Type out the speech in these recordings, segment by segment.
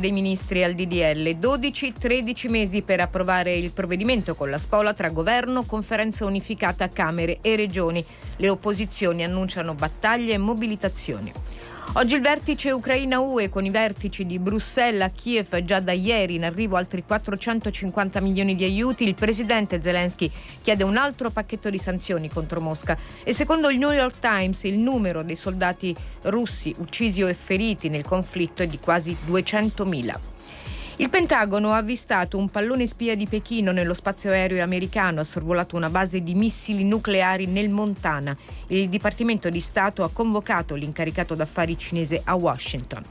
dei ministri al DDL, 12-13 mesi per approvare il provvedimento con la spola tra governo, conferenza unificata, Camere e Regioni. Le opposizioni annunciano battaglie e mobilitazioni. Oggi il vertice Ucraina-UE con i vertici di Bruxelles a Kiev già da ieri in arrivo altri 450 milioni di aiuti. Il presidente Zelensky chiede un altro pacchetto di sanzioni contro Mosca e secondo il New York Times il numero dei soldati russi uccisi o feriti nel conflitto è di quasi 200.000. Il Pentagono ha avvistato un pallone spia di Pechino nello spazio aereo americano, ha sorvolato una base di missili nucleari nel Montana. Il Dipartimento di Stato ha convocato l'incaricato d'affari cinese a Washington.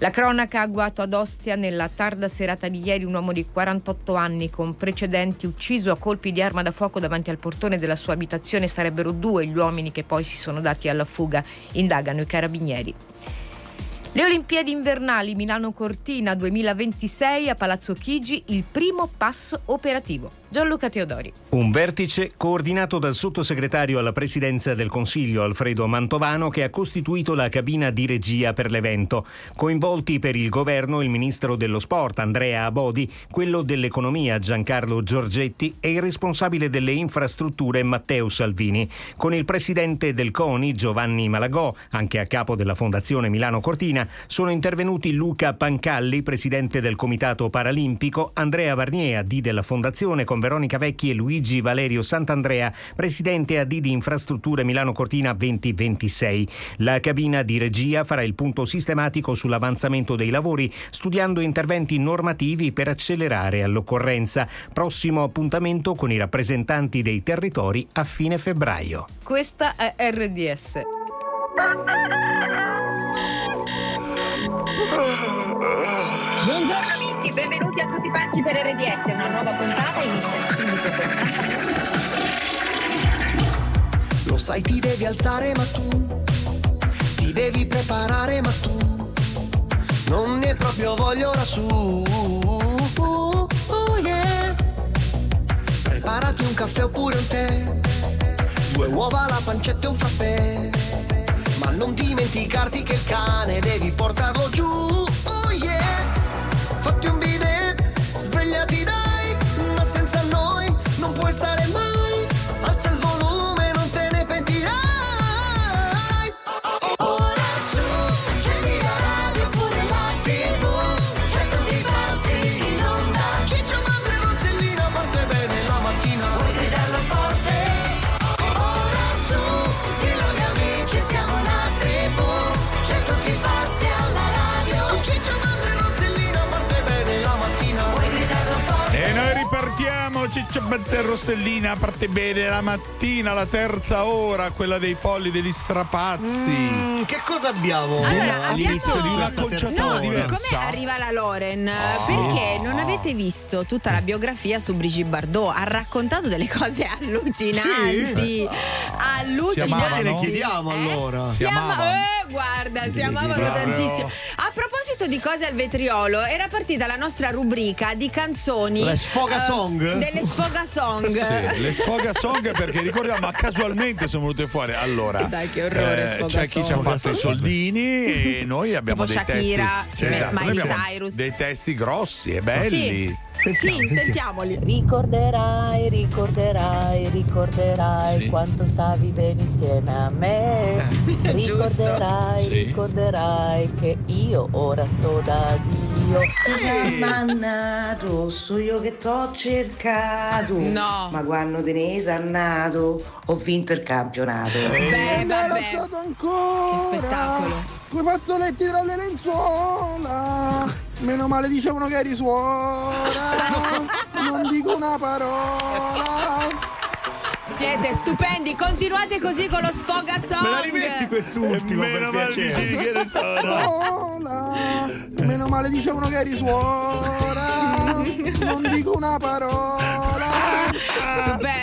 La cronaca ha agguato ad Ostia nella tarda serata di ieri un uomo di 48 anni con precedenti ucciso a colpi di arma da fuoco davanti al portone della sua abitazione. Sarebbero due gli uomini che poi si sono dati alla fuga, indagano i carabinieri. Le Olimpiadi invernali Milano Cortina 2026 a Palazzo Chigi, il primo passo operativo. Gianluca Teodori. Un vertice coordinato dal sottosegretario alla presidenza del Consiglio Alfredo Mantovano che ha costituito la cabina di regia per l'evento. Coinvolti per il governo il ministro dello sport Andrea Abodi, quello dell'economia Giancarlo Giorgetti e il responsabile delle infrastrutture Matteo Salvini. Con il presidente del CONI Giovanni Malagò, anche a capo della Fondazione Milano Cortina, sono intervenuti Luca Pancalli, presidente del Comitato Paralimpico, Andrea Varnier, AD della Fondazione, Veronica Vecchi e Luigi Valerio Sant'Andrea, presidente AD di Infrastrutture Milano Cortina 2026. La cabina di regia farà il punto sistematico sull'avanzamento dei lavori, studiando interventi normativi per accelerare all'occorrenza. Prossimo appuntamento con i rappresentanti dei territori a fine febbraio. Questa è RDS. Benvenuti a tutti pazzi per RDS, una nuova puntata inizia subito Lo sai ti devi alzare ma tu ti devi preparare ma tu non ne proprio voglio su. Oh, oh, yeah. Preparati un caffè oppure un tè, due uova, la pancetta e un frappè. Ma non dimenticarti che il cane devi portarlo giù. Oh yeah. Fatti un Ciccio Bazza e Rossellina, parte bene la mattina, la terza ora, quella dei folli, degli strapazzi. Mm, che cosa abbiamo Allora, all'inizio abbiamo- di una questa conciatura No, diversa. siccome arriva la Loren, perché non avete visto tutta la biografia su Brigitte Bardot? Ha raccontato delle cose allucinanti. Allucinanti. Si amavano? Le chiediamo, allora. Si Si ama- eh, guarda, si amavano tantissimo. A proposito di cose al vetriolo, era partita la nostra rubrica di canzoni. Le sfoga eh, song? Delle sfoga song. Sì, le sfoga song perché ricordiamo, ma casualmente sono venute fuori. Allora, Dai, che orrore, sfoga c'è chi ci ha fatto i soldini e noi abbiamo Tipo dei Shakira, testi. Miley Esatto, abbiamo. Dei testi grossi e belli. Sì. Sentiamo, sì, sentiamo. sentiamoli. Ricorderai, ricorderai, ricorderai Sì. quanto stavi bene insieme a me. Ricorderai, Sì. ricorderai che io ora sto da Dio. Mannato, so io che t'ho cercato. No. Ma quando te ne sei andato, ho vinto il campionato. Beh, vabbè. ancora Che spettacolo. Quei fazzoletti tra le lenzuola Meno male dicevano che eri suora Non dico una parola Siete stupendi, continuate così con lo sfoga song. Me la rimetti quest'ultimo per Meno male piacere? dicevi che sono. Suora Meno male dicevano che eri suora Non dico una parola Stupendi.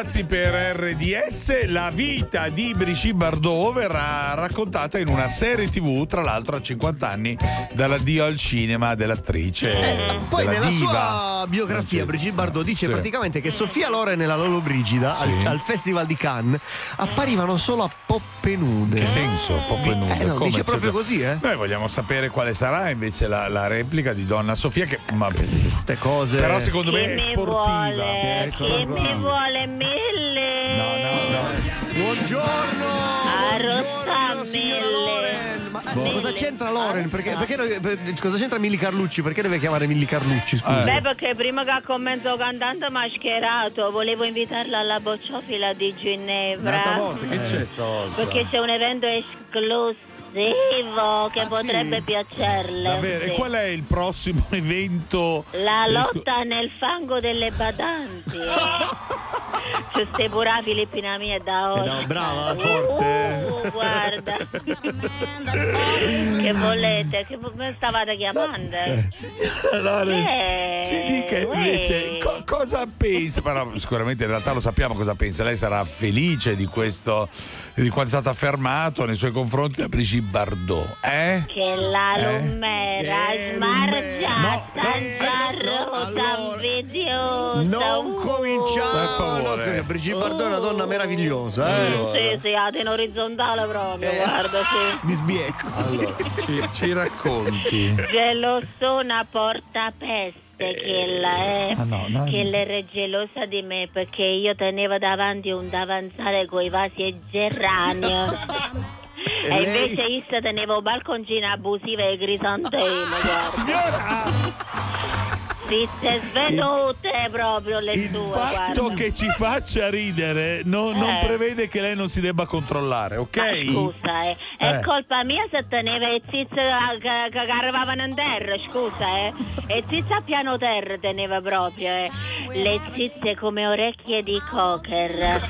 Pazzi per RDS, la vita di Brigitte Bardot verrà raccontata in una serie TV, tra l'altro a 50 anni dall'addio al cinema dell'attrice. Eh, Poi della nella diva. sua biografia Brigitte Bardot dice Sì. praticamente che Sofia Loren e la Lolo Brigida al, Sì. al Festival di Cannes apparivano solo a poppe nude. Che senso? Poco nudo. Eh, no, Come? dice proprio così, eh? Noi vogliamo sapere quale sarà invece la, la replica di Donna Sofia, che ma, Queste cose. però secondo me è sportiva. vuole? Eccola Chi mi vuole mille? No, no, no. Buongiorno! A Buongiorno, Boh. cosa c'entra Loren? Perché, perché noi- per- cosa c'entra Milli Carlucci? Perché deve chiamare Milli Carlucci? Scusa. Eh. Beh, perché prima che commenzo cantante mascherato, volevo invitarla alla bocciofila di Ginevra. che c'è stavolta? Perché c'è un evento esclusivo che Ah, potrebbe sì? piacerle. Davvero? sì. E qual è il prossimo evento? La Esco- lotta nel fango delle badanti. C'è ste pure la Filippina mia da Eh oggi. no, brava, forte. Uh, guarda. che volete? Che vo- stavate chiamando? Allora, Eh, ci dica invece co- cosa pensa, però sicuramente in realtà lo sappiamo cosa pensa, lei sarà felice di questo, di quanto è stato affermato nei suoi confronti da Brigitte Bardot, eh? Che la Eh? lumera Eh, smargiata, Eh, già no, invidiosa. Non uh. cominciare! Per favore. Brigitte Bardot è una donna meravigliosa, eh? Allora. Sì, sì, la in orizzontale proprio, Eh. guarda, sì. Di sbieco. Allora, ci, ci racconti. Gelosona porta peste che la è, Ah, no, no. che lei è gelosa di me perché io tenevo davanti un davanzale con i vasi e geranio. E E lei? invece io tenevo balconcina abusiva e crisantemi, guarda. Signora, Zitte svenute proprio le il tue, fatto guarda. che ci faccia ridere no- non Eh. prevede che lei non si debba controllare, ok? Ma scusa, eh. è Eh. colpa mia se teneva le zizze che, arrivavano in terra, scusa, eh. E zizze a piano terra teneva proprio, eh. Le zizze come orecchie di cocker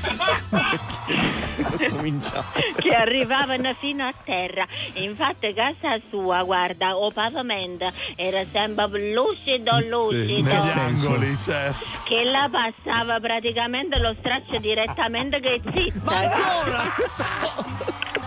che arrivavano fino a terra. Infatti casa sua, guarda, o pavimento era sempre lucido, Sì, negli angoli, certo. Che la passava praticamente lo straccio direttamente che zitta.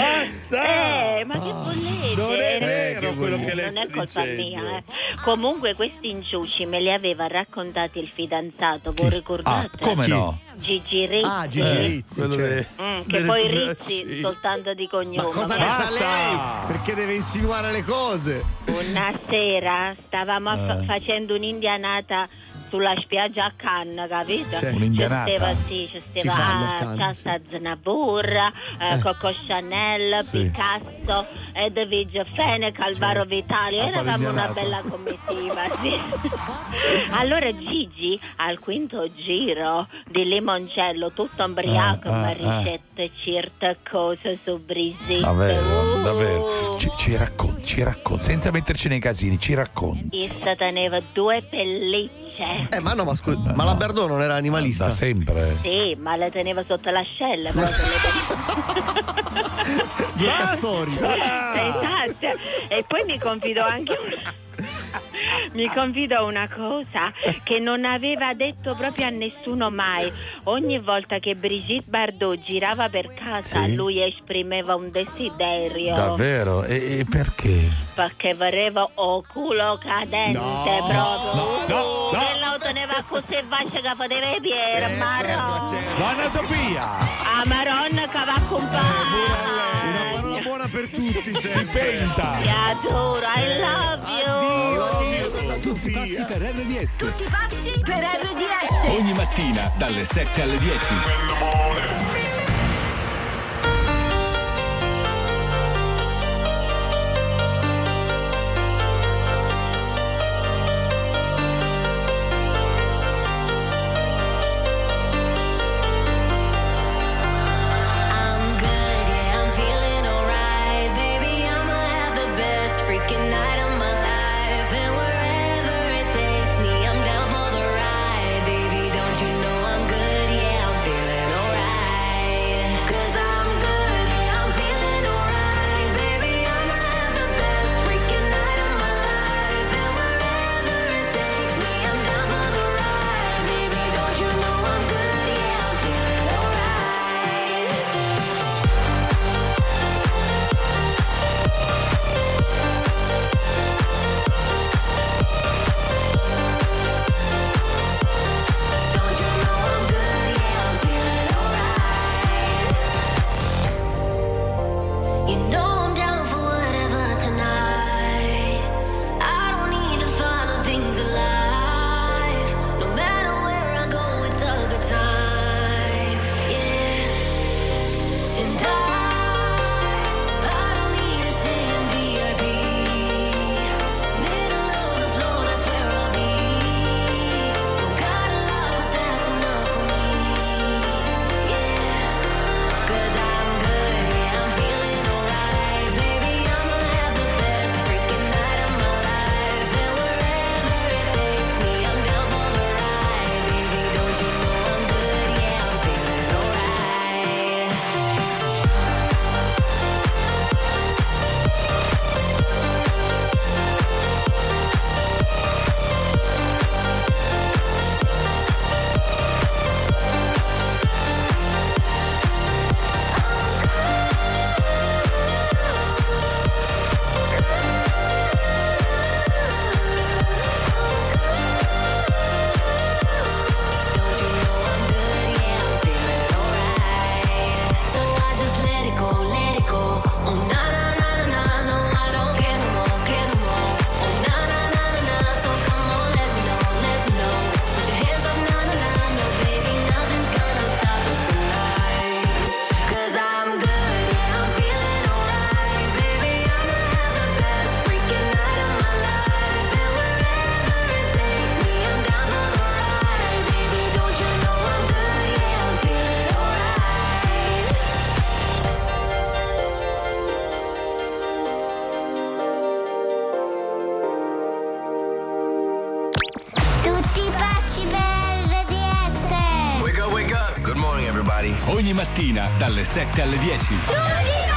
Basta! Eh, ma che volete? Non è Eh, vero che quello che lei non sta è colpa dicendo. mia. eh. Comunque questi inciuci me li aveva raccontati il fidanzato, voi Ah, ricordate? come Chi? no? Gigi Rizzi. Ah, Gigi Eh, Rizzi. quello cioè. Mm, che poi. Rizzi soltanto di cognome. Ma cosa ne sa lei? Perché deve insinuare le cose? Una sera stavamo fa- Eh. facendo un'indianata sulla spiaggia a Cannes, capito? Sì. Un'indianata. Ci stava, sì, a stava Cannes, Chassa Znabur, eh, Coco Chanel, Sì. Picasso, Edwige Fenech, Alvaro Vitali. A fare Eravamo una bella comitiva, sì. allora Gigi al quinto giro di limoncello, tutto ombriaco, Ah, ma ah, ah. ricette certe cose su Brigitte. Davvero, Uh. davvero. Ci, ci racconti, ci racconti, senza metterci nei casini, ci racconti. Essa teneva due pellicce. Eh, ma no, ma scusa, ma la Berdò non era animalista? Da sempre. Sì, ma le teneva sotto l'ascella. proprio le- Due castori. Esatto. E poi mi confidò anche una... Mi confidò una cosa che non aveva detto proprio a nessuno mai. Ogni volta che Brigitte Bardot girava per casa, Sì. lui esprimeva un desiderio. Davvero? E, e perché? Perché voleva o culo cadente No, proprio. no, no, no. E lo teneva così vascia che poteva Eh, piere, certo, marò. Donna Sofia! A Maronna che va a Una compare. parola buona per tutti, Si penta! Ti adoro, I love you. Addio, Tutti pazzi per RDS. Tutti pazzi per RDS. Ogni mattina dalle 7 alle 10. Ogni mattina dalle 7 alle 10. Tutti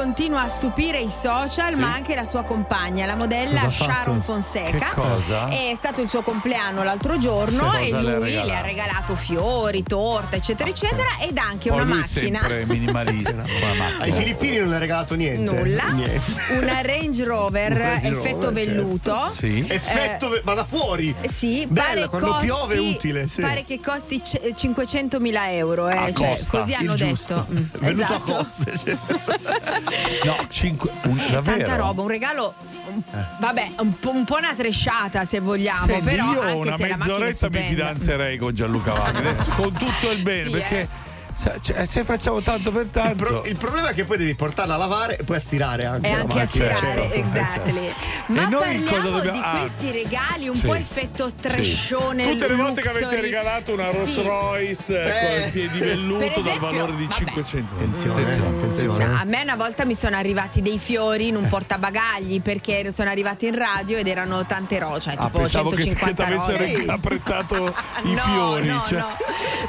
continua a stupire i social, Sì. ma anche la sua compagna, la modella Cosa ha? Sharon Fonseca. Che cosa? È stato il suo compleanno l'altro giorno Sì, e cosa le ha lui le ha regalato? fiori, torta, eccetera, eccetera, ed anche Poi una lui macchina. minimalista. la macchina. Ai filippini non è regalato niente. Nulla. Niente. Una Range Rover Un Range Rover, effetto velluto. certo. Sì. Effetto, ve- ma da fuori. Eh, Sì, Bella, pare quando costi, piove è utile, sì. Pare che costi c- 500.000 euro, eh, cioè, costa. così hanno Il detto. giusto. Mm, Venuto esatto. a coste. cioè. No, cinque. un- davvero? Tanta roba, un regalo. un- Vabbè, un po', un po' una tresciata se vogliamo, Senti, però io anche una se mezz'oretta mi fidanzerei con Gianluca adesso con tutto il bene Sì, perché eh. Sa- cioè, se facciamo tanto per Il, tanto pro- il problema è che poi devi portarla a lavare e poi a stirare anche. E anche a stirare, certo. exactly. Ma E noi parliamo cosa dobbiamo- di ah, questi regali un sì. po' effetto trascione. Tutte le volte che avete regalato una Rolls Sì. Royce Eh. con i piedi velluto Per dal esempio, valore di vabbè. 500 Attenzione, attenzione. No, a me una volta mi sono arrivati dei fiori in un portabagagli perché sono arrivati in radio ed erano tante rose, cioè Ah, tipo pensavo che, che ti 150 avessero rose. incaprettato i no, fiori. no, cioè. no.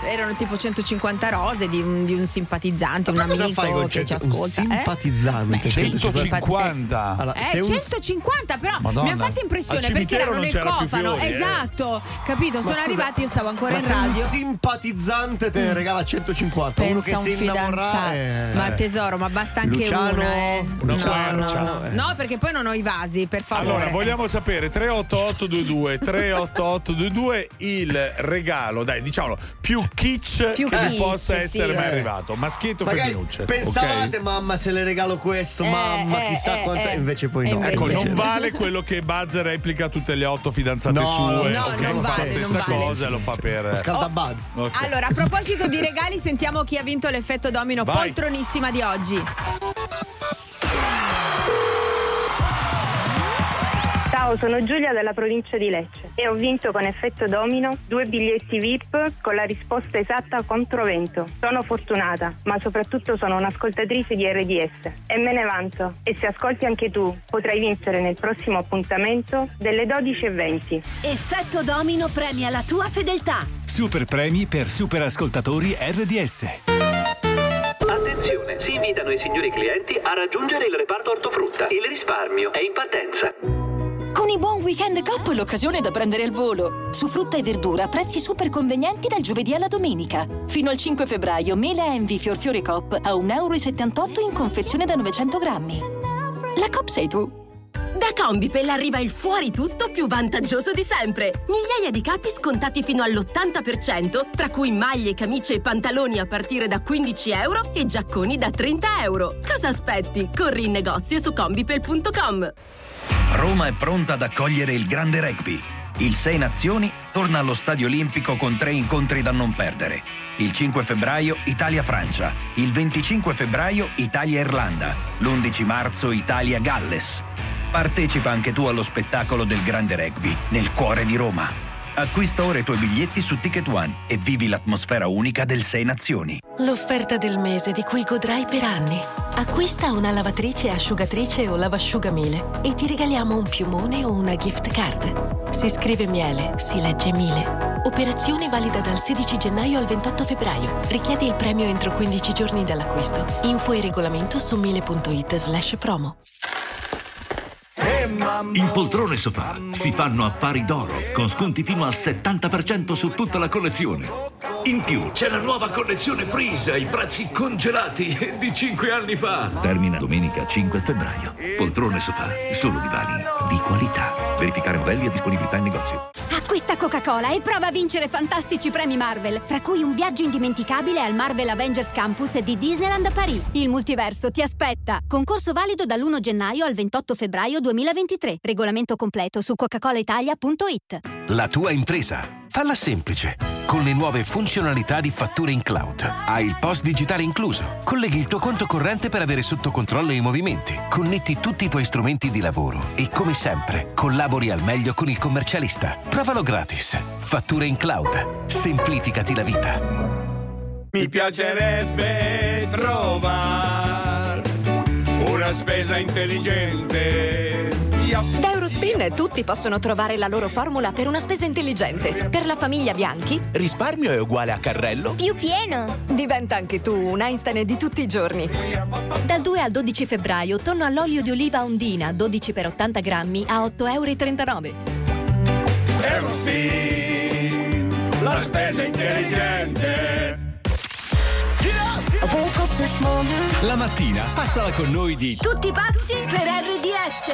Erano tipo 150 rose di un, di un simpatizzante, un Ma cosa amico fai con che ci un ascolta. eh? simpatizzante? Beh, sì, 150. Allora, Eh, se un- 150 però Madonna. mi ha fatto impressione perché erano nel cofano fiori, eh. esatto capito Ma sono scusa, arrivati io stavo ancora ma in se radio un simpatizzante te ne regala 150, uno che Pensa si un innamora eh, Ma tesoro, ma basta anche Luciano, una, eh. una no, quercia, no, no. eh. No, perché poi non ho i vasi, per favore. Allora, vogliamo sapere 38822 38822 il regalo, dai, diciamo più kitsch Più che kitsch, possa sì. Essere mai Eh. arrivato, maschietto o Magari femminucce. pensavate, ok? mamma, se le regalo questo, Eh, mamma, eh, chissà eh, quanto. eh. Invece poi no. invece- Ecco, non vale quello che Buzz replica tutte le otto fidanzate No, sue. no, ok? non fa vale, la stessa vale. cosa e lo fa per. Lo scaldabuzz. Ok. Allora, a proposito di regali, sentiamo chi ha vinto l'effetto domino Vai. poltronissima di oggi. Ciao, sono Giulia dalla provincia di Lecce e ho vinto con effetto domino due biglietti VIP con la risposta esatta controvento. Sono fortunata, ma soprattutto sono un'ascoltatrice di RDS e me ne vanto. E se ascolti anche tu, potrai vincere nel prossimo appuntamento delle 12.20. Effetto domino premia la tua fedeltà. Super premi per super ascoltatori RDS. Attenzione, si invitano i signori clienti a raggiungere il reparto ortofrutta. Il risparmio è in partenza. Con i buon weekend Coop l'occasione da prendere al volo. Su frutta e verdura prezzi super convenienti dal giovedì alla domenica. Fino al 5 febbraio mela Envy Fiorfiore Coop a 1,78 euro in confezione da 900 grammi. La Coop sei tu. Da Combipel arriva il fuori tutto più vantaggioso di sempre. Migliaia di capi scontati fino all'80%, tra cui maglie, camicie e pantaloni a partire da 15 euro e giacconi da 30 euro. Cosa aspetti? Corri in negozio su combipel.com. Roma è pronta ad accogliere il grande rugby. Il 6 Nazioni torna allo Stadio Olimpico con tre incontri da non perdere. Il 5 febbraio Italia-Francia, il 25 febbraio Italia-Irlanda, l'11 marzo Italia-Galles. Partecipa anche tu allo spettacolo del grande rugby nel cuore di Roma. Acquista ora i tuoi biglietti su Ticket One e vivi l'atmosfera unica del 6 Nazioni. L'offerta del mese di cui godrai per anni. Acquista una lavatrice, asciugatrice o lavasciugamile e ti regaliamo un piumone o una gift card. Si scrive miele, si legge mile. Operazione valida dal 16 gennaio al 28 febbraio. Richiedi il premio entro 15 giorni dall'acquisto. Info e regolamento su mile.it slash promo. In poltrone sofà si fanno affari d'oro con sconti fino al 70% su tutta la collezione. In più c'è la nuova collezione Freeze ai prezzi congelati di 5 anni fa. Termina domenica 5 febbraio. Poltrone sofà, solo divani di qualità. Verificare modelli e disponibilità in negozio. Acquista Coca-Cola e prova a vincere fantastici premi Marvel, fra cui un viaggio indimenticabile al Marvel Avengers Campus di Disneyland Paris. Il multiverso ti aspetta. Concorso valido dall'1 gennaio al 28 febbraio 2023. Regolamento completo su coca-colaitalia.it. La tua impresa. Falla semplice. Con le nuove funzionalità di fatture in cloud. Hai il post digitale incluso. Colleghi il tuo conto corrente per avere sotto controllo i movimenti. Connetti tutti i tuoi strumenti di lavoro. E come sempre, collabori al meglio con il commercialista. Provalo gratis. Fatture in cloud. Semplificati la vita. Mi piacerebbe trovare una spesa intelligente. Da Eurospin tutti possono trovare la loro formula per una spesa intelligente. Per la famiglia Bianchi, Risparmio è uguale a carrello? più pieno. Diventa anche tu un Einstein di tutti i giorni. Dal 2 al 12 febbraio, tonno all'olio di oliva Ondina, 12 per 80 grammi a 8,39 Eurospin, la spesa intelligente. La mattina passala con noi di Tutti pazzi per RDS.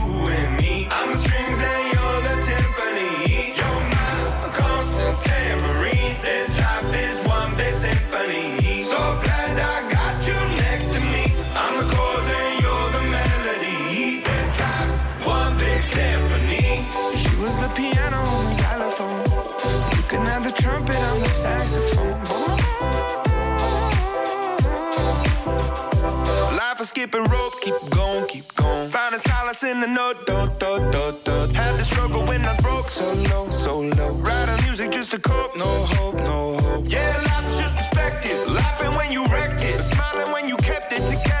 Is skipping rope, keep going, keep going. Finding solace in the note, do, do, do, do. Had the struggle when I was broke, so low, so low. Writing music just to cope, no hope, no hope. Yeah, life is just perspective. Laughing when you wrecked it, smiling when you kept it together.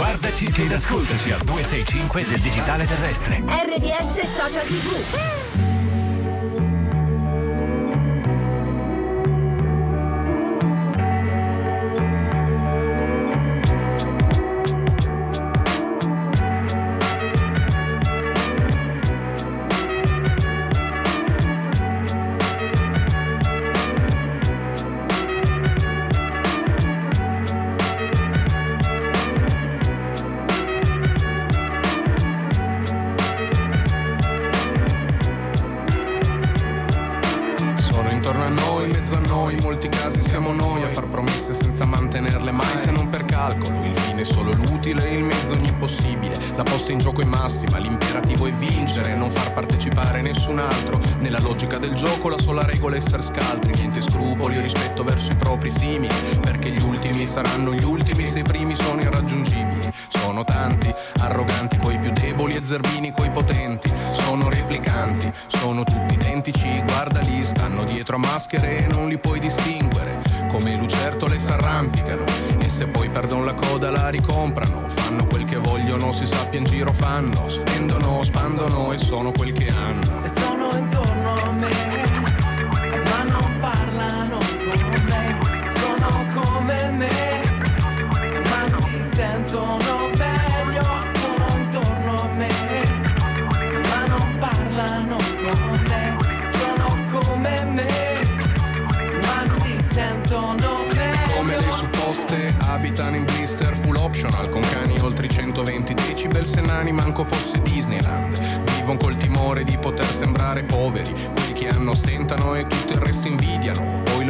Guardaci ed ascoltaci al 265 del digitale terrestre. RDS Social TV.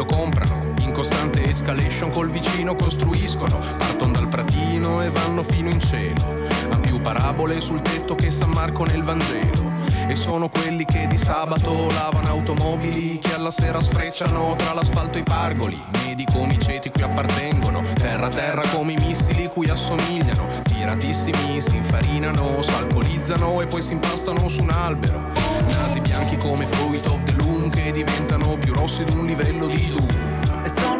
Lo comprano. In costante escalation col vicino costruiscono, partono dal pratino e vanno fino in cielo. Han più parabole sul tetto che San Marco nel Vangelo. E sono quelli che di sabato lavano automobili, che alla sera sfrecciano tra l'asfalto i pargoli. Medi come i ceti cui appartengono, terra terra come i missili cui assomigliano. Tiratissimi si infarinano, s'alcolizzano e poi si impastano su un albero. Nasi bianchi come fruit of the che diventano più rossi di un livello di Doom.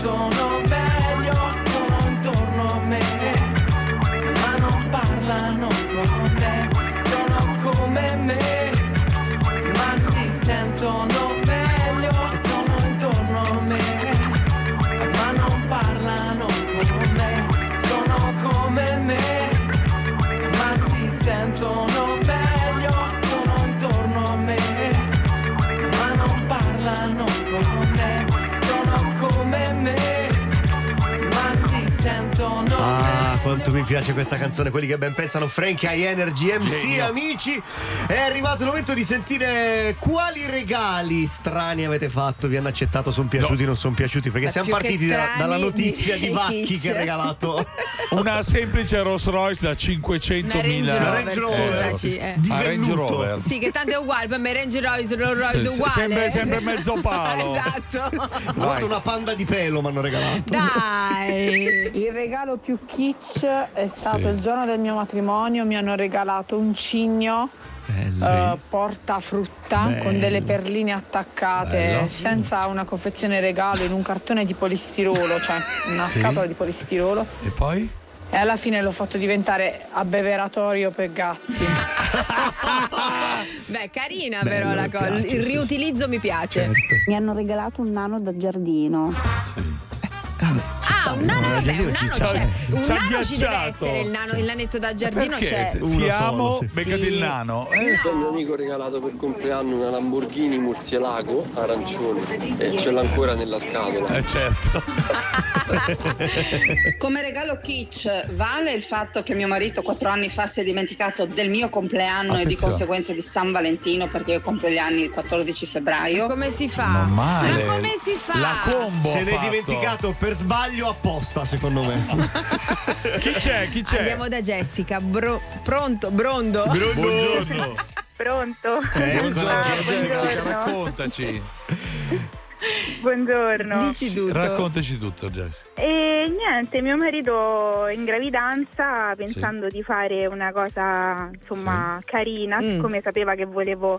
si sentono piace questa canzone, quelli che ben pensano, Frank High Energy MC, Genio. amici. È arrivato il momento di sentire quali regali strani avete fatto, vi hanno accettato, sono piaciuti, non sono piaciuti, perché Ma siamo partiti da- dalla notizia di, di Vacchi che ha regalato Una semplice Rolls Royce da 500 Una Range mila Rover, scusaci, eh. di Ah, Range. Rover. Sì, che tanto è uguale, per me Range Royce, Rolls Royce Sì, è sì, uguale. sempre- sempre mezzo palo. esatto. Una panda di pelo mi hanno regalato. Dai. Il regalo più kitsch è stato Sì. il giorno del mio matrimonio, mi hanno regalato un cigno eh, portafrutta Bello. con delle perline attaccate Bello. senza una confezione regalo in un cartone di polistirolo, cioè una Sì. scatola di polistirolo E poi? e alla fine l'ho fatto diventare abbeveratorio per gatti. Beh, carina Bello, però la cosa. piace, Il sì. riutilizzo mi piace. Certo. Mi hanno regalato un nano da giardino. Ah, un nano, vabbè, un nano c'è. Un nano ci deve essere, il, nano, il nanetto da giardino Perché? c'è. Ti amo, sì. beccati il nano. Eh, Il mio amico ha regalato per compleanno una Lamborghini Murcielago arancione e ce l'ha ancora nella scatola. eh, certo. Come regalo kitsch vale il fatto che mio marito quattro anni fa si è dimenticato del mio compleanno e di Attenzione. conseguenza di San Valentino perché io compio gli anni il 14 febbraio. Come si fa? Ma come si fa? La combo. Se fatto. dimenticato per sbaglio apposta, secondo me. Chi c'è? Chi c'è? Andiamo da Jessica. Bro- pronto? Brondo? Buongiorno. Pronto? Eh, c'è? Jessica, buongiorno. Raccontaci. Buongiorno. Dici tutto. Raccontaci tutto, Jessica. E niente, mio marito in gravidanza, pensando di fare una cosa insomma carina, Mm. siccome sapeva che volevo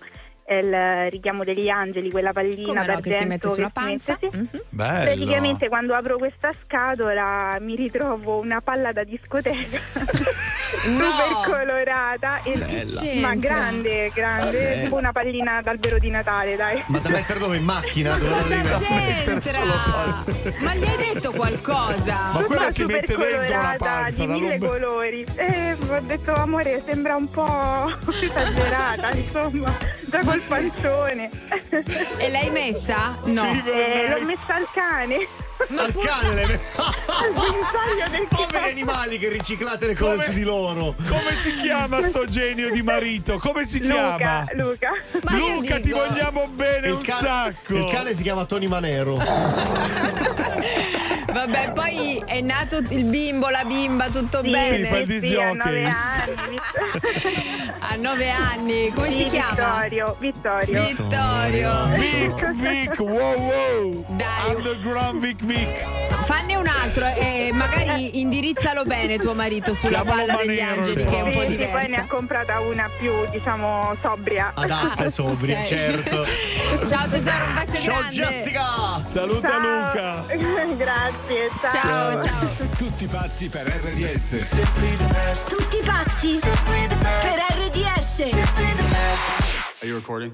il richiamo degli angeli, quella pallina Come no, che si mette sulla panza? mette, sì. Mhm. Bello. Praticamente quando apro questa scatola mi ritrovo una palla da discoteca super colorata e Bella. ma grande, grande, Eh. tipo una pallina d'albero di Natale, dai. Ma da mettere dove? In macchina? Dove la devi Cosa c'entra? Ma gli hai detto qualcosa? Ma quella Tutta si super mette dentro la colorata panza di mille dall'ombra- colori e ho detto amore sembra un po' esagerata insomma già col pancione. E l'hai messa? No. Eh, l'ho messa al cane. Al cane messo. Al guinzaglio del Poveri animali che riciclate le cose Come- su di loro. Come si chiama sto genio di marito? Come si chiama? Luca, Luca. Luca, ti vogliamo bene Il un cane- sacco. Il cane si chiama Tony Manero. Vabbè, poi è nato il bimbo, la bimba, tutto bene. fa il Sì, a disjockey. nove anni. A nove anni, come si Sì, chiama? Vittorio, Vittorio. Vittorio. Vic, Vic, wow, wow. Dai. Underground Vic, Vic. Fanne un altro e magari indirizzalo bene tuo marito sulla Chiamalo palla degli Manero, angeli che è un po' Sì, sì, poi ne ha diversa. comprata una più, diciamo, sobria. Adatta e sobria, ok. certo. Ciao tesoro, un bacio Ciao grande. Jessica! Saluta Ciao. Luca. Grazie, ciao. Ciao, ciao. Tutti pazzi per RDS. Tutti pazzi per RDS. Are you recording?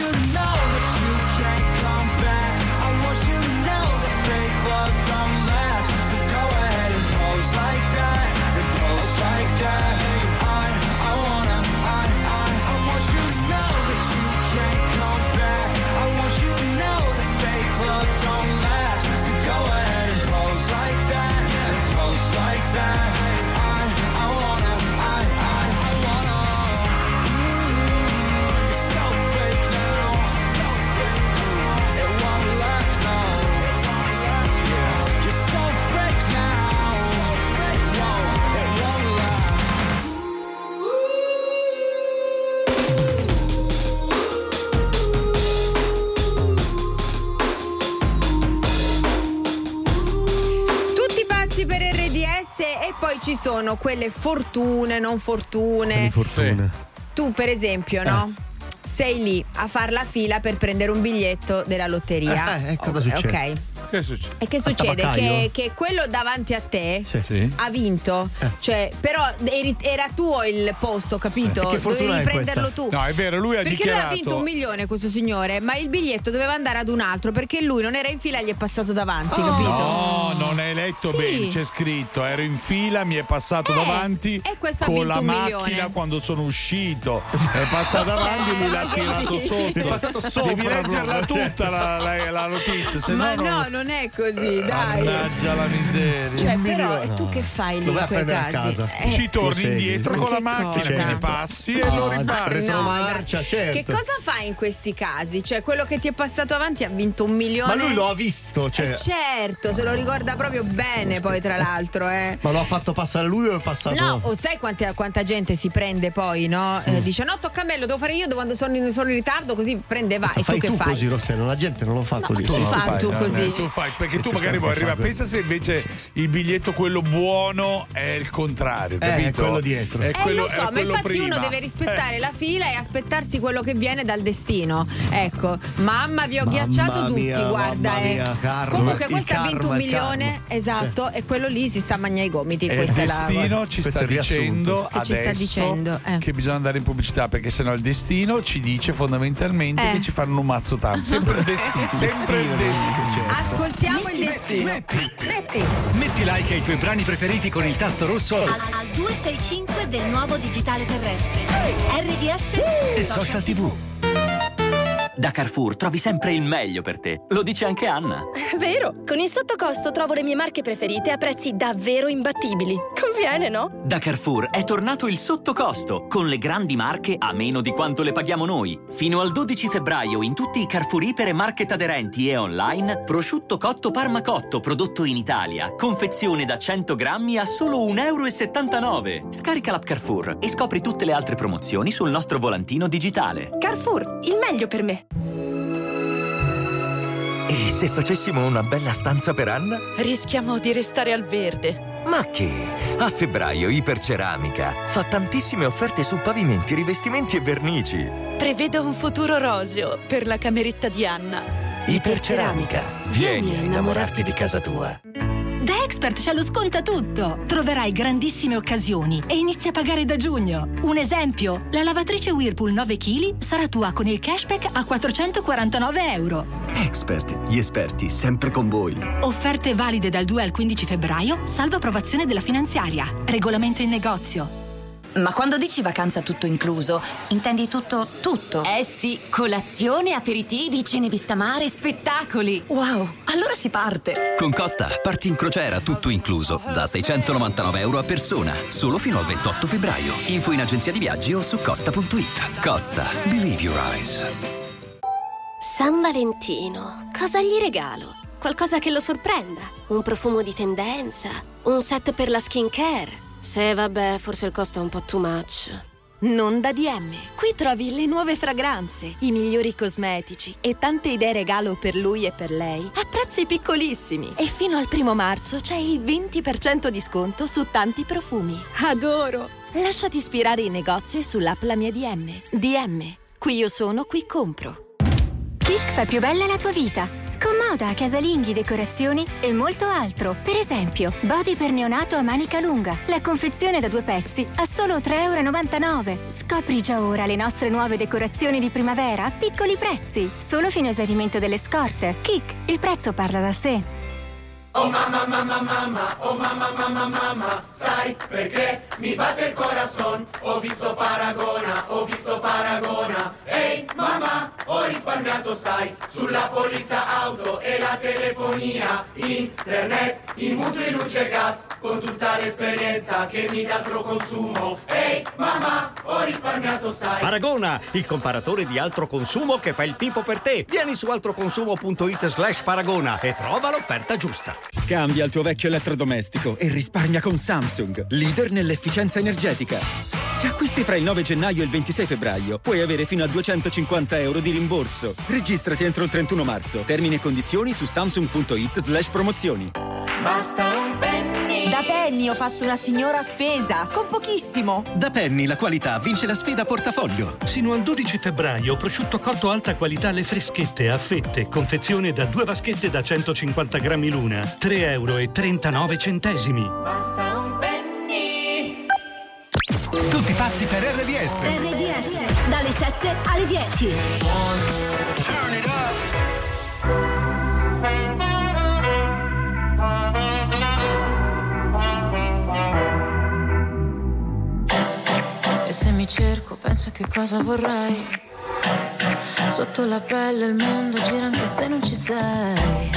sono quelle fortune, non fortune. fortuna. Tu per esempio, no? Sei lì a far la fila per prendere un biglietto della lotteria. Eh, eh, cosa succede? Ok. Che succede? E che succede? Che, che quello davanti a te Sì. Sì. ha vinto. Cioè, però eri- era tuo il posto, capito? Eh, Dovevi è prenderlo questa? tu. No, è vero, lui ha Perché lui ha dichiarato. vinto un milione questo signore, ma il biglietto doveva andare ad un altro perché lui non era in fila e gli è passato davanti, capito? No, non hai letto Sì. bene, c'è scritto, ero in fila, mi è passato Eh, davanti e con vinto la un macchina milione. quando sono uscito. È passato davanti e lui l'ha Eh, tirato sotto. È passato sopra Devi leggerla tutta la, la- la notizia, se Ma no, no, non... non è così, dai. Mannaggia la miseria. Cioè, Un però, milione. e tu che fai lì in a quei casi? casa. Eh, Ci torni indietro con la che macchina, cosa? ne passi e lo ripassi. retromarcia, certo. Che cosa fai in questi casi? Cioè, quello che ti è passato avanti ha vinto un milione. Ma lui lo ha visto, cioè. Eh, certo, se lo ricorda proprio bene, poi tra l'altro, eh. Ma lo ha fatto passare lui o è passato? No, o sai quante- quanta gente si prende poi, no? Mm. Eh, dice no, tocca a me, lo devo fare io quando sono in, sono in ritardo, così prende e va. E tu fai che tu fai? così, Rossella, la gente non lo fa così. chi Sì. fa tu No, così? no, tu fai perché tu Sì, magari vuoi arrivare. Pensa se invece il biglietto quello buono è il contrario, Eh, capito? è quello dietro. È Eh, quello, lo è so, ma quello infatti prima. uno deve rispettare Eh. la fila e aspettarsi quello che viene dal destino. Ecco, mamma, vi ho Mamma ghiacciato tutti, mia, guarda. mamma eh. mia, karma, Comunque, questo ha vinto un milione esatto, e quello lì si sta a mangiare i gomiti. E il è la- destino ci sta dicendo Che ci sta adesso dicendo, eh. che bisogna andare in pubblicità perché sennò il destino ci dice fondamentalmente Eh. che ci fanno un mazzo tanto. Sempre il destino, sempre il destino. Ascoltiamo il destino. Metti like ai tuoi brani preferiti con il tasto rosso Al, al 265 del nuovo digitale terrestre. RDS e social tv. Da Carrefour trovi sempre il meglio per te. Lo dice anche Anna. Vero, con il sottocosto trovo le mie marche preferite a prezzi davvero imbattibili. Conviene, no? Da Carrefour è tornato il sottocosto, con le grandi marche a meno di quanto le paghiamo noi. Fino al 12 febbraio in tutti i Carrefour Iper e market aderenti e online, prosciutto cotto Parma Cotto prodotto in Italia, confezione da 100 grammi a solo 1,79 euro. Scarica l'app Carrefour e scopri tutte le altre promozioni sul nostro volantino digitale. Carrefour, il meglio per me. E se facessimo una bella stanza per Anna? Rischiamo di restare al verde. Ma che? A febbraio Iperceramica fa tantissime offerte su pavimenti, rivestimenti e vernici. Prevedo un futuro roseo per la cameretta di Anna. Iperceramica. Vieni a innamorarti di casa tua. Da Expert c'è lo sconta tutto. Troverai grandissime occasioni e inizi a pagare da giugno. Un esempio, la lavatrice Whirlpool 9 kg sarà tua con il cashback a 449 euro. Expert, gli esperti sempre con voi. Offerte valide dal 2 al 15 febbraio, salvo approvazione della finanziaria. Regolamento in negozio. Ma quando dici vacanza tutto incluso, intendi tutto, tutto? Eh sì, colazione, aperitivi, cene vista mare, spettacoli. Wow, allora si parte! Con Costa parti in crociera tutto incluso da 699 euro a persona, solo fino al 28 febbraio. Info in agenzia di viaggi o su costa.it. Costa, believe your eyes. San Valentino, cosa gli regalo? Qualcosa che lo sorprenda? Un profumo di tendenza? Un set per la skincare? Se vabbè, forse il costo è un po' too much. Non da DM. Qui trovi le nuove fragranze, i migliori cosmetici e tante idee regalo per lui e per lei a prezzi piccolissimi. E fino al primo marzo c'è il 20% di sconto su tanti profumi. Adoro! Lasciati ispirare in negozio e sull'app La mia DM. DM. Qui io sono, qui compro. Kik fa più bella la tua vita. Con moda, casalinghi, decorazioni e molto altro. Per esempio, body per neonato a manica lunga. La confezione da due pezzi a solo 3,99 euro. Scopri già ora le nostre nuove decorazioni di primavera a piccoli prezzi. Solo fino a esaurimento delle scorte. Kik, il prezzo parla da sé. Oh mamma mamma mamma, oh mamma mamma mamma, sai perché mi batte il corazon? Ho visto Paragona, ho visto Paragona. Ehi mamma, ho risparmiato sai, sulla polizza auto e la telefonia, internet, i mutui luce e gas, con tutta l'esperienza che mi dà altro consumo. Ehi mamma, ho risparmiato sai. Paragona, il comparatore di altro consumo che fa il tipo per te. Vieni su altroconsumo.it slash paragona e trova l'offerta giusta. Cambia il tuo vecchio elettrodomestico e risparmia con Samsung, leader nell'efficienza energetica. Se acquisti fra il 9 gennaio e il 26 febbraio, puoi avere fino a 250 euro di rimborso. Registrati entro il 31 marzo. Termini e condizioni su samsung.it slash promozioni. Basta penny. Ho fatto una signora spesa, con pochissimo. Da Penny la qualità vince la sfida portafoglio. Sino al 12 febbraio, prosciutto cotto alta qualità alle freschette a fette, confezione da due vaschette da 150 grammi l'una, 3,39 euro. centesimi. Basta un penny. Tutti pazzi per RDS. RDS, dalle 7 alle 10. E se mi cerco, penso che cosa vorrei. Sotto la pelle il mondo gira anche se non ci sei.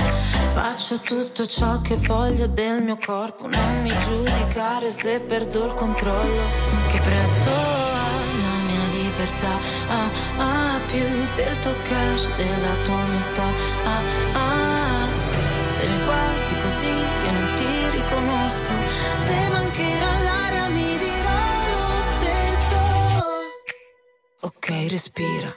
Faccio tutto ciò che voglio del mio corpo, non mi giudicare se perdo il controllo. Che prezzo ha la mia libertà? Ah, ah, più del tuo cash, della tua umiltà. Ah, Ok, respira.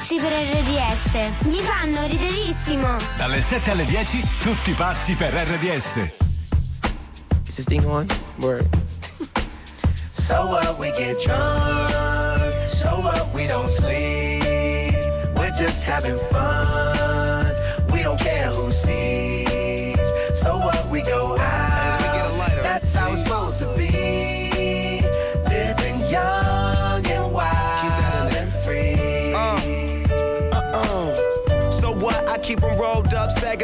pazzi per RDS. Gli fanno riderissimo. Dalle 7 alle 10, tutti pazzi per RDS. Is this thing on? Word. So what we get drunk, so what we don't sleep. We're just having fun. We don't care who sees. So what we go out. That's how it's supposed to be. Keep them rolled up, sagging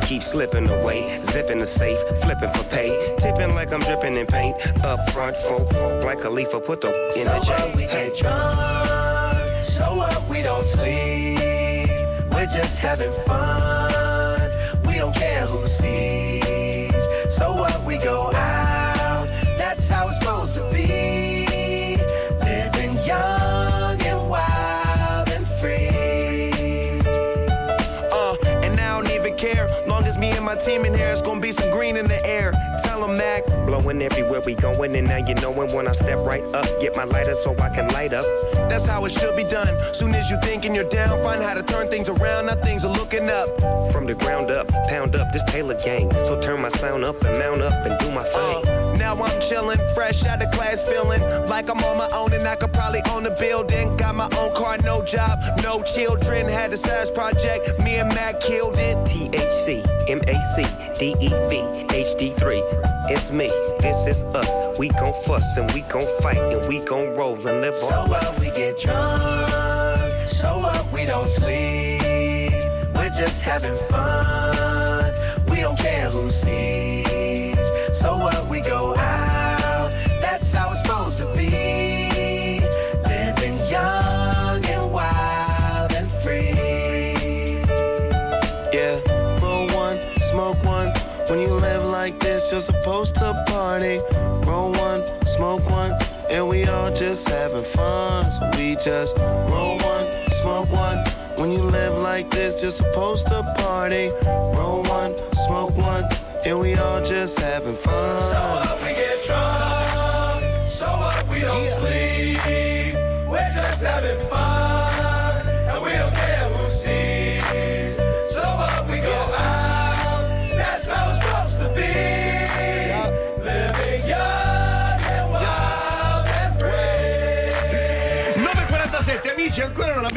keeps slipping away. Zipping the safe, flipping for pay. Tipping like I'm dripping in paint. Up front, folk, like Khalifa, put the in So the what J. we get drunk, so what we don't sleep. We're just having fun. We don't care who sees. So what we go out. That's how it's supposed to be. Living young and wild and free. Uh, and I don't even care. My team in here, it's gonna be some green in the air. Tell 'em Mac. Blowing everywhere we going, and now you knowin' when I step right up. Get my lighter so I can light up. That's how it should be done. Soon as you thinking you're down, find how to turn things around. Now things are looking up. From the ground up, pound up this Taylor gang. So turn my sound up and mount up and do my thing. Uh, now I'm chillin', fresh out of class, feeling like I'm on my own and I could probably own a building. Got my own car, no job, no children. Had a size project, me and Mac killed it. THC, MAC, DEV, HD3. It's me, this is us. We gon' fuss and we gon' fight and we gon' roll and live So on So what we get drunk, so what we don't sleep. We're just having fun. We don't care who sees. So what we go out. That's how it's supposed to be. You're supposed to party. Roll one, smoke one, and we all just having fun. So we just roll one, smoke one. When you live like this, you're supposed to party. Roll one, smoke one, and we all just having fun. So what we get drunk, so what we don't sleep.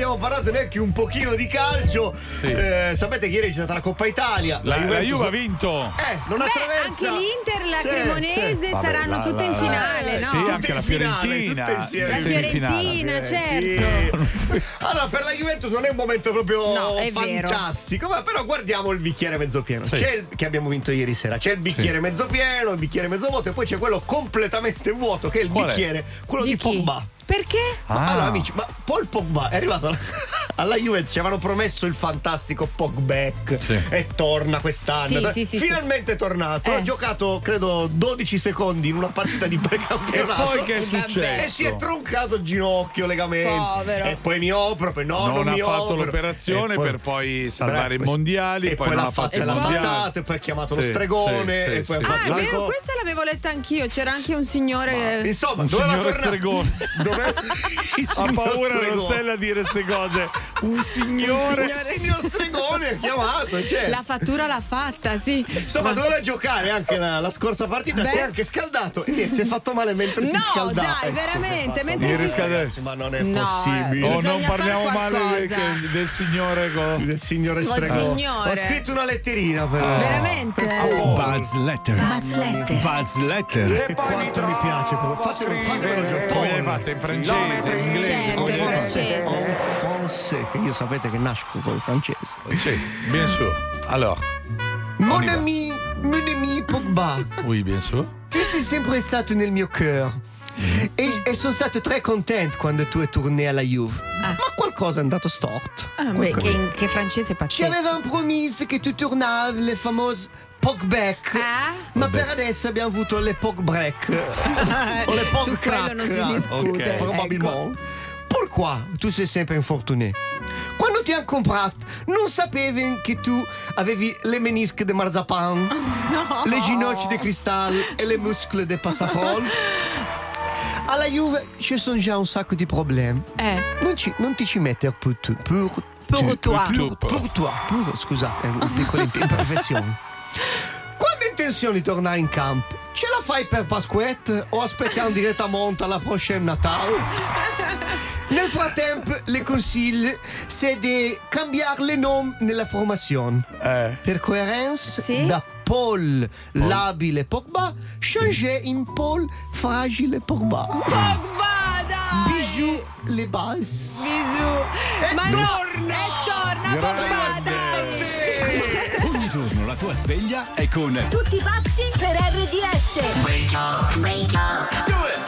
Abbiamo parlato neanche un pochino di calcio. Sì. Eh, sapete che ieri c'è stata la Coppa Italia. La, la Juventus- Juve ha vinto. Eh, non Beh, attraversa. anche l'Inter, la Sì, Cremonese sì. saranno Vabbè, tutte in la- finale, no? Sì, Tutte anche la Fiorentina. La. Fiorentina, certo. Allora, per la Juventus non è un momento proprio No, è fantastico, ma però guardiamo il bicchiere mezzo pieno. Sì. C'è il che abbiamo vinto ieri sera. C'è il bicchiere mezzo pieno, il bicchiere mezzo vuoto e poi c'è quello completamente vuoto che è il Qual è? bicchiere, quello di, Di chi? Perché? Ma Ah. Allora, amici, ma Paul Pogba è arrivato alla, alla Juventus, ci avevano promesso il fantastico Pogback Sì. e torna quest'anno. Sì, sì, sì, Finalmente è tornato. Eh. Ha giocato, credo, 12 secondi in una partita di precampionato. E poi che è successo? E si è troncato il ginocchio, legamenti. Povero. E poi mi opero, poi no, non, non ha mi fatto opero. l'operazione E per poi salvare i mondiali, E poi poi, l'ha fatta, mondiali. saltata, e poi ha chiamato lo stregone. sì, e sì, poi ha sì. fatto Ah, è la vero, questa l'avevo letta anch'io. C'era anche un signore. Insomma, Un doveva tornare. stregone. Ha paura. Rossella a dire ste cose. Un signore. Il signor stregone ha chiamato. Cioè. La fattura l'ha fatta, sì. Insomma, doveva giocare anche la, la scorsa partita. Beh. Si è anche scaldato e si è fatto male mentre si No, scaldava. dai, Eh, sì, veramente, si fatto mentre si Ragazzi, Ma non è No, possibile. eh. Oh, non parliamo male del, del signore con... Del signore stregone. signore. Ho scritto una letterina per. Veramente? Buzz Letter. Buzz Letter. Buzz Letter. E quanto mi piace, fatelo giocare. Poi hai fatto in francese, in inglese. Certo, in in francese. francese. Forse, che io sapete che nasco col francese. Sì, bien sûr. Alors, Mon ami, mon ami Pogba, oui, bien sûr. tu sei sempre stato nel mio cœur. E, e sono stato très content quando tu è torné alla Juve. Ah. Ma qualcosa è andato storto. Ah, beh, che, che francese Ci pazzesco. avevamo promesso che tu tornavi le famose Pogback. Ah? Ma per adesso abbiamo avuto le Pogbreak. o le Su quello non si crack. discute. Ok. Probabilmente. Pourquoi tu sei sempre infortuné? Quando ti hanno comprato, non sapevi che tu avevi le menische di marzapan, le ginocchia di cristallo e le muscole di pastafol? Alla Juve ci sono già un sacco di problemi. Eh. Non, ci- non ti ci mettere per tu. Per. Pour, pour toi. Pour, scusate, una piccola imp- imperfezione. Quando hai intenzione di tornare in campo? Ce la fai per Pasquette o aspettiamo direttamente alla prossima Natale? Nel frattempo, le consiglio se di cambiare le nomi nella formazione. Eh. Per coerenza, Sì? da Paul labile Pogba, changer in Paul fragile Pogba. Pogba, dai! Bijou le base. Bisù. E Ma torna! no! E torna, Pogba, dai! Tua sveglia è con Tutti pazzi per RDS. Wake up, wake up. Do it.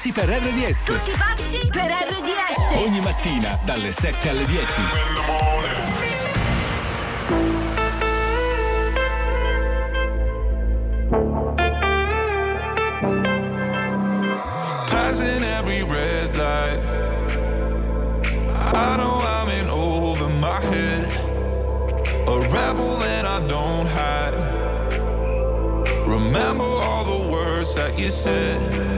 Pazzi per RDS. Tutti pazzi per RDS. Ogni mattina dalle 7 alle 10. Passing every red light. I know I'm in over my head. A rebel and I don't hide. Remember all the words that you said.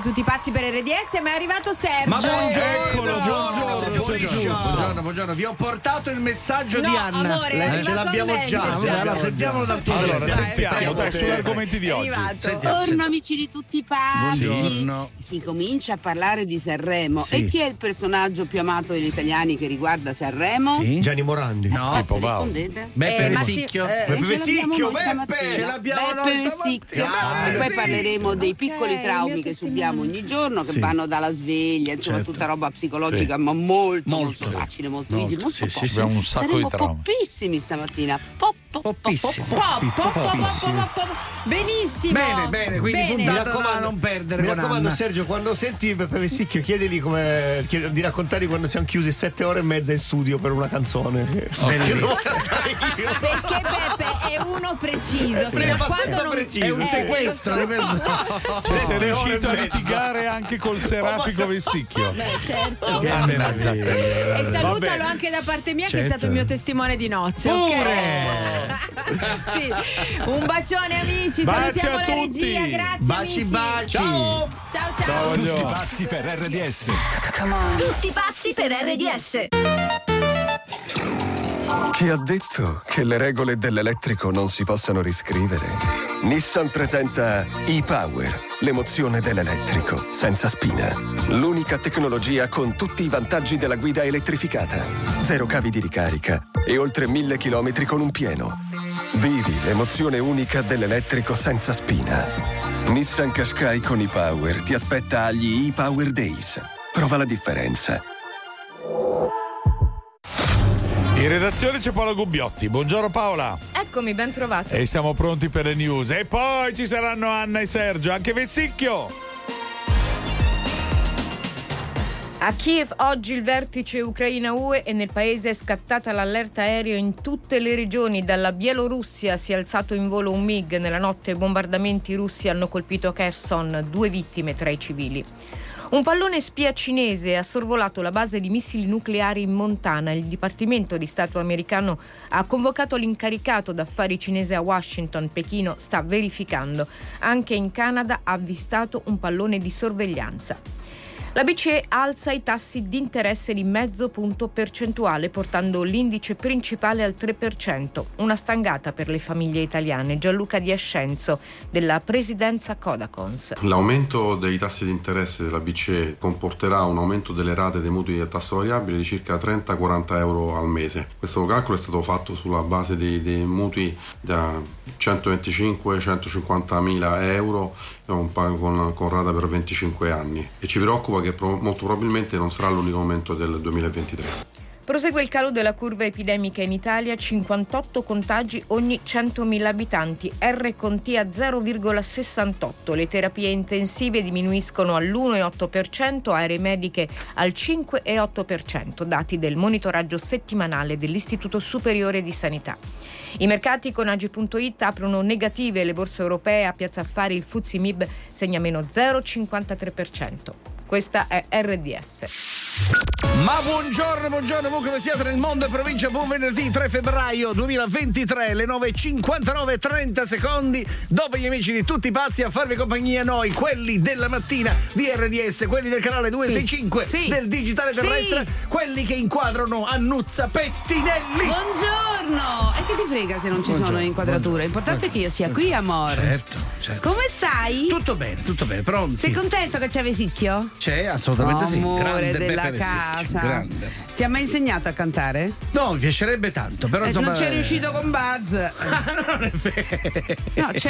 Di tutti i pazzi per RDS, ma è arrivato Sergio. Ma buongiorno, Eccolo, buongiorno, buongiorno, buongiorno, buongiorno. Vi ho portato il messaggio No, di Anna. amore, Eh, ce l'abbiamo già. Allora, sentiamolo dal tuo Allora, sentiamo, dai, sugli argomenti di oggi. Sentiamo, Buongiorno amici di tutti i pazzi. Buongiorno. Si comincia a parlare di Sanremo. Sì. E chi è il personaggio più amato degli italiani che riguarda Sanremo? Sì? Gianni Morandi. No, Cazzo, rispondete? Beppe Eh, ma Vessicchio. sì, eh, Beppe ce l'abbiamo Vessicchio, noi Beppe! stamattina. Ce l'abbiamo Beppe noi Vessicchio. stamattina. E poi Sì. parleremo dei Ok, piccoli il traumi mio che subiamo ogni giorno, che Sì. vanno dalla sveglia, insomma Certo. tutta roba psicologica, ma molto, molto, Molto. facile, molto, Molto, easy, molto sì, sì, pop. sì. Abbiamo un sacco Saremo di traumi. poppissimi stamattina. Pop, pop, pop. Benissimo. Bene, bene, quindi puntata da raccomando, non perdere mi con raccomando Anna. Sergio, quando senti Beppe Vessicchio, chiedili come, chiedi- di raccontare quando siamo chiusi sette ore e mezza in studio per una canzone. Cantare io. Perché Peppe è uno preciso. Sì, Fino abbastanza quando non... preciso. È un sequestro di persone. Se sei riuscito a litigare anche col Serafico Vessicchio. Beh, certo. E salutalo anche da parte mia che è Certo. stato il mio testimone di nozze. ok? sì. Un bacione amici, Baci salutiamo la tutti. regia, grazie Baci, amici. baci. Ciao. Ciao ciao. Ciao, Tutti pazzi per RDS. Tutti pazzi per RDS. Chi ha detto che le regole dell'elettrico non si possano riscrivere? Nissan presenta e-Power, l'emozione dell'elettrico, senza spina. L'unica tecnologia con tutti i vantaggi della guida elettrificata. Zero cavi di ricarica e oltre mille chilometri con un pieno. Vivi l'emozione unica dell'elettrico senza spina. Nissan Qashqai con e-Power ti aspetta agli e-Power Days. Prova la differenza. In redazione c'è Paolo Gubbiotti. Buongiorno Paola. Eccomi, ben trovato. E siamo pronti per le news. E poi ci saranno Anna e Sergio, anche Vessicchio. A Kiev oggi il vertice Ucraina-UE e nel paese è scattata l'allerta aereo in tutte le regioni. Dalla Bielorussia si è alzato in volo un MiG. Nella notte bombardamenti russi hanno colpito Kherson, due vittime tra i civili. Un pallone spia cinese ha sorvolato la base di missili nucleari in Montana. Il Dipartimento di Stato americano ha convocato l'incaricato d'affari cinese a Washington. Pechino sta verificando. Anche in Canada ha avvistato un pallone di sorveglianza. La BCE alza i tassi di interesse di mezzo punto percentuale, portando l'indice principale al 3%, una stangata per le famiglie italiane. Gianluca Di Ascenzo, della presidenza Codacons. L'aumento dei tassi di interesse della BCE comporterà un aumento delle rate dei mutui a tasso variabile di circa 30-40 euro al mese. Questo calcolo è stato fatto sulla base dei, dei mutui da 125-150 mila euro con, con, con rata per 25 anni e ci preoccupa che pro- molto probabilmente non sarà l'unico aumento del 2023. Prosegue il calo della curva epidemica in Italia, 58 contagi ogni 100.000 abitanti, R con T a 0,68, le terapie intensive diminuiscono all'1,8%, aree mediche al 5,8%, dati del monitoraggio settimanale dell'Istituto Superiore di Sanità. I mercati con Agi.it aprono negative le borse europee, a Piazza Affari il Fuzzi Mib segna meno 0,53%. Questa è RDS. Ma buongiorno, buongiorno, come siete nel mondo e provincia, buon venerdì 3 febbraio 2023, le 9.59 30 secondi, dopo gli amici di tutti i pazzi a farvi compagnia noi, quelli della mattina di RDS, quelli del canale 265 Sì. del digitale Sì. terrestre, quelli che inquadrano Annuzza Pettinelli. Buongiorno! E che ti frega se non ci sono Buongiorno, inquadrature? L'importante è che io sia qui, amore. Certo, certo. Come stai? Tutto bene, tutto bene, pronti? Sei contento che c'è Vesicchio? C'è, assolutamente sì. Amore Grande della Beppe casa. grande. Ti ha mai insegnato a cantare? No, mi piacerebbe tanto, però Eh, insomma... non c'è riuscito con Buzz. non è vero. No, c'è